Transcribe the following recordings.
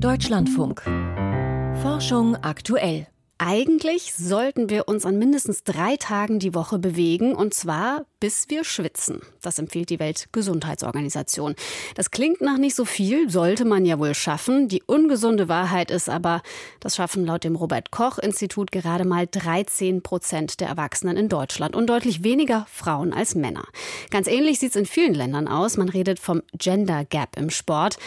Deutschlandfunk. Forschung aktuell. Eigentlich sollten wir uns an mindestens drei Tagen die Woche bewegen, und zwar bis wir schwitzen. Das empfiehlt die Weltgesundheitsorganisation. Das klingt nach nicht so viel, sollte man ja wohl schaffen. Die ungesunde Wahrheit ist aber, das schaffen laut dem Robert Koch Institut gerade mal 13 Prozent der Erwachsenen in Deutschland und deutlich weniger Frauen als Männer. Ganz ähnlich sieht es in vielen Ländern aus. Man redet vom Gender Gap im Sport.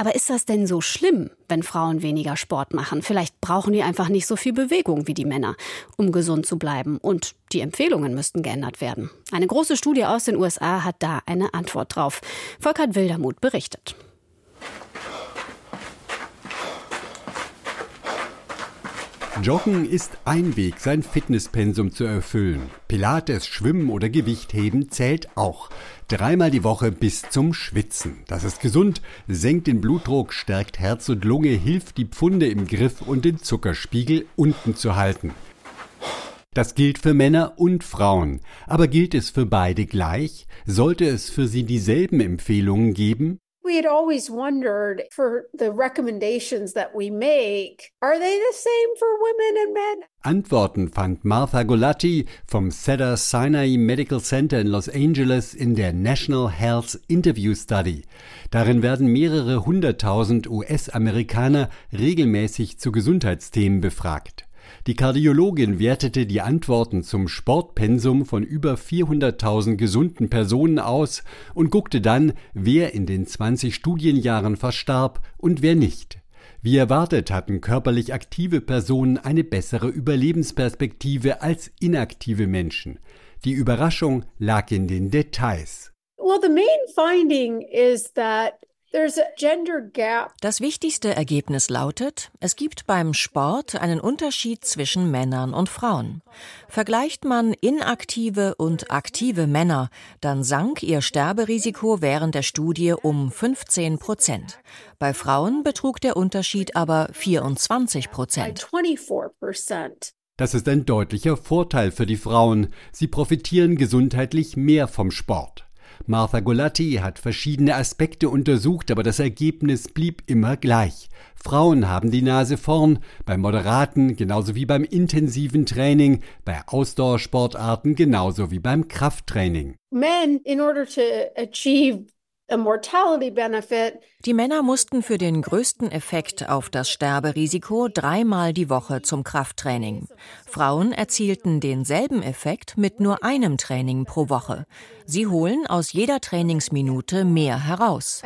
Aber ist das denn so schlimm, wenn Frauen weniger Sport machen? Vielleicht brauchen die einfach nicht so viel Bewegung wie die Männer, um gesund zu bleiben. Und die Empfehlungen müssten geändert werden. Eine große Studie aus den USA hat da eine Antwort drauf. Volkert Wildermuth berichtet. Joggen ist ein Weg, sein Fitnesspensum zu erfüllen. Pilates, Schwimmen oder Gewichtheben zählt auch. Dreimal die Woche bis zum Schwitzen. Das ist gesund, senkt den Blutdruck, stärkt Herz und Lunge, hilft die Pfunde im Griff und den Zuckerspiegel unten zu halten. Das gilt für Männer und Frauen. Aber gilt es für beide gleich? Sollte es für sie dieselben Empfehlungen geben? We had always wondered for the recommendations that we make, are they the same for women and men? Antworten fand Martha Golatti vom Cedar Sinai Medical Center in Los Angeles in der National Health Interview Study. Darin werden mehrere hunderttausend US-Amerikaner regelmäßig zu Gesundheitsthemen befragt. Die Kardiologin wertete die Antworten zum Sportpensum von über 400.000 gesunden Personen aus und guckte dann, wer in den 20 Studienjahren verstarb und wer nicht. Wie erwartet hatten körperlich aktive Personen eine bessere Überlebensperspektive als inaktive Menschen. Die Überraschung lag in den Details. Well, the main finding is that das wichtigste Ergebnis lautet, es gibt beim Sport einen Unterschied zwischen Männern und Frauen. Vergleicht man inaktive und aktive Männer, dann sank ihr Sterberisiko während der Studie um 15 Prozent. Bei Frauen betrug der Unterschied aber 24 Prozent. Das ist ein deutlicher Vorteil für die Frauen. Sie profitieren gesundheitlich mehr vom Sport. Martha Golatti hat verschiedene Aspekte untersucht, aber das Ergebnis blieb immer gleich. Frauen haben die Nase vorn, beim moderaten genauso wie beim intensiven Training, bei Ausdauersportarten genauso wie beim Krafttraining. Men, in order to achieve die Männer mussten für den größten Effekt auf das Sterberisiko dreimal die Woche zum Krafttraining. Frauen erzielten denselben Effekt mit nur einem Training pro Woche. Sie holen aus jeder Trainingsminute mehr heraus.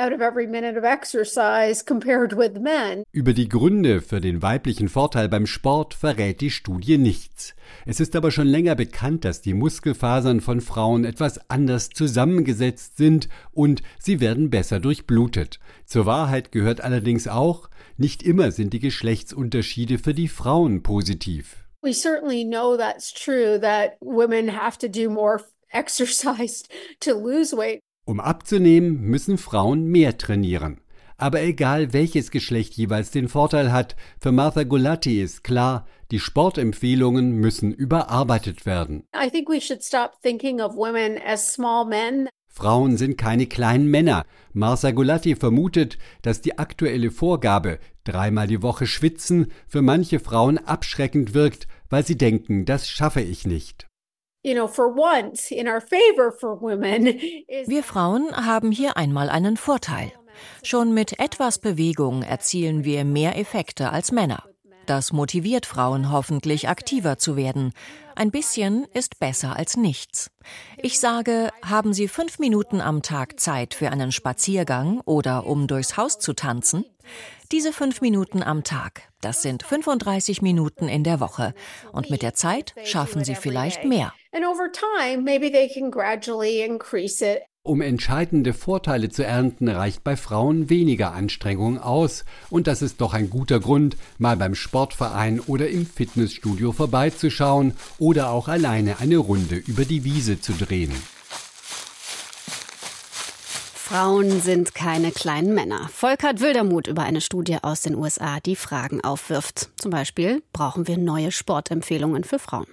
Über die Gründe für den weiblichen Vorteil beim Sport verrät die Studie nichts. Es ist aber schon länger bekannt, dass die Muskelfasern von Frauen etwas anders zusammengesetzt sind und sie werden besser durchblutet. Zur Wahrheit gehört allerdings auch, nicht immer sind die Geschlechtsunterschiede für die Frauen positiv. We certainly know that's true that women have to do more exercise to lose weight. Um abzunehmen, müssen Frauen mehr trainieren. Aber egal welches Geschlecht jeweils den Vorteil hat, für Martha Golatti ist klar, die Sportempfehlungen müssen überarbeitet werden. I think we should stop thinking of women as small men. Frauen sind keine kleinen Männer. Martha Golatti vermutet, dass die aktuelle Vorgabe, dreimal die Woche schwitzen, für manche Frauen abschreckend wirkt, weil sie denken, das schaffe ich nicht. Wir Frauen haben hier einmal einen Vorteil. Schon mit etwas Bewegung erzielen wir mehr Effekte als Männer. Das motiviert Frauen hoffentlich aktiver zu werden. Ein bisschen ist besser als nichts. Ich sage, haben Sie fünf Minuten am Tag Zeit für einen Spaziergang oder um durchs Haus zu tanzen? Diese fünf Minuten am Tag, das sind 35 Minuten in der Woche. Und mit der Zeit schaffen Sie vielleicht mehr. Um entscheidende Vorteile zu ernten, reicht bei Frauen weniger Anstrengung aus. Und das ist doch ein guter Grund, mal beim Sportverein oder im Fitnessstudio vorbeizuschauen oder auch alleine eine Runde über die Wiese zu drehen. Frauen sind keine kleinen Männer. Volkert Wildermuth über eine Studie aus den USA, die Fragen aufwirft. Zum Beispiel, brauchen wir neue Sportempfehlungen für Frauen?